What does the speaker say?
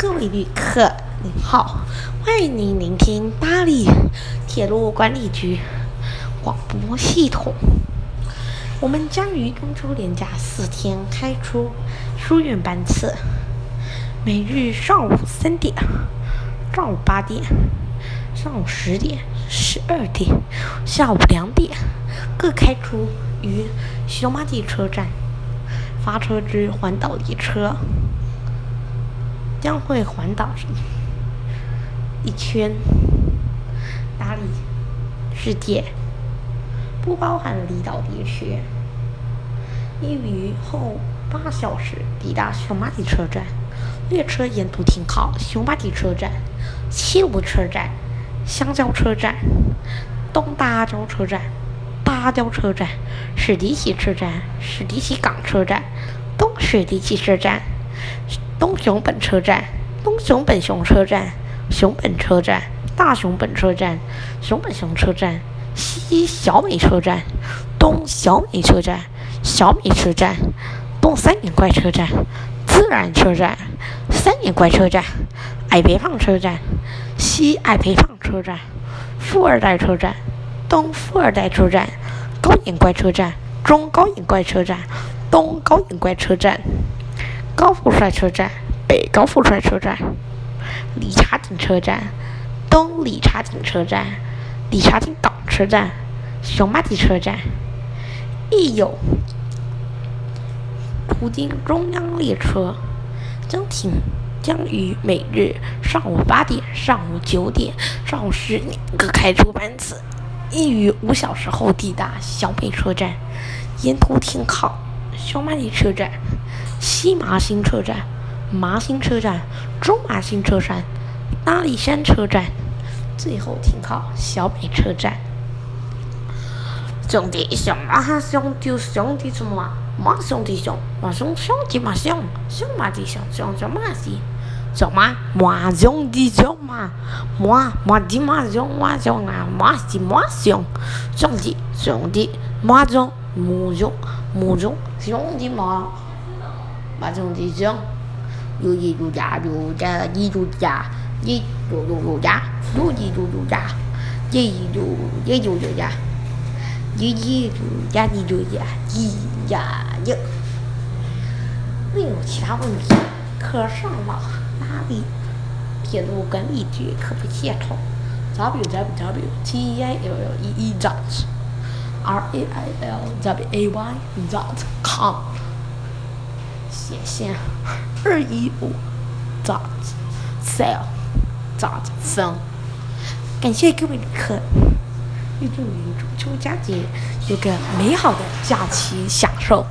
各位旅客，您好，欢迎您聆听巴黎铁路管理局广播系统。我们将于中秋连假四天开出疏运班次，每日上午三点、上午八点、上午十点、十二点、下午两点各开出于熊马地车站发车至环岛列车。将会环岛一圈，哪里世界，不包含离岛地区。应于后八小时抵达熊马地车站，列车沿途停靠熊马地车站、西武车站、香蕉车站、东大洲车站、大阿胶车站、史迪奇车站、史迪奇港车站、东史迪奇车站。东熊本车站、东熊本熊车站、熊本车站、大熊本车站、熊本熊车站、西小美车站、东小美车站、小美车站、东三眼怪车站、自然车站、三眼怪车站、矮肥胖车站、西矮肥胖车站、富二代车站、东富二代车站、高眼怪车站、中高眼怪车站、东高眼怪车站。高富帅车站、北高富帅车站、理查井车站、东理查井车站、理查井港车站、熊马地车站，亦有途经中央列车将停，将于每日上午八点、上午九点、上午十点各开出班次，亦于五小时后抵达小北车站，沿途停靠熊马地车站。西麻新车站、麻新车站、中麻新车站、阿里山车站，最后停靠小北车站。兄弟熊啊兄弟兄弟什么？马兄弟熊，马兄兄弟马兄，兄马弟兄兄兄马弟，什么？马兄弟熊马，马马弟马兄马兄啊，马弟马兄，兄弟兄弟马兄母兄母兄兄弟马。马兄弟兄，有一如家，如家一如家，一如如如家，如一如如家，一如一如如家，一一如家一如家，一呀一。没有其他问题，可上网哪里？铁路管理局客服系统：w w w t i l l e e dot r a i l w a y dot com。谢谢二一五 dot sale dot phone，感谢各位旅客，预祝您中秋佳节有个美好的假期享受。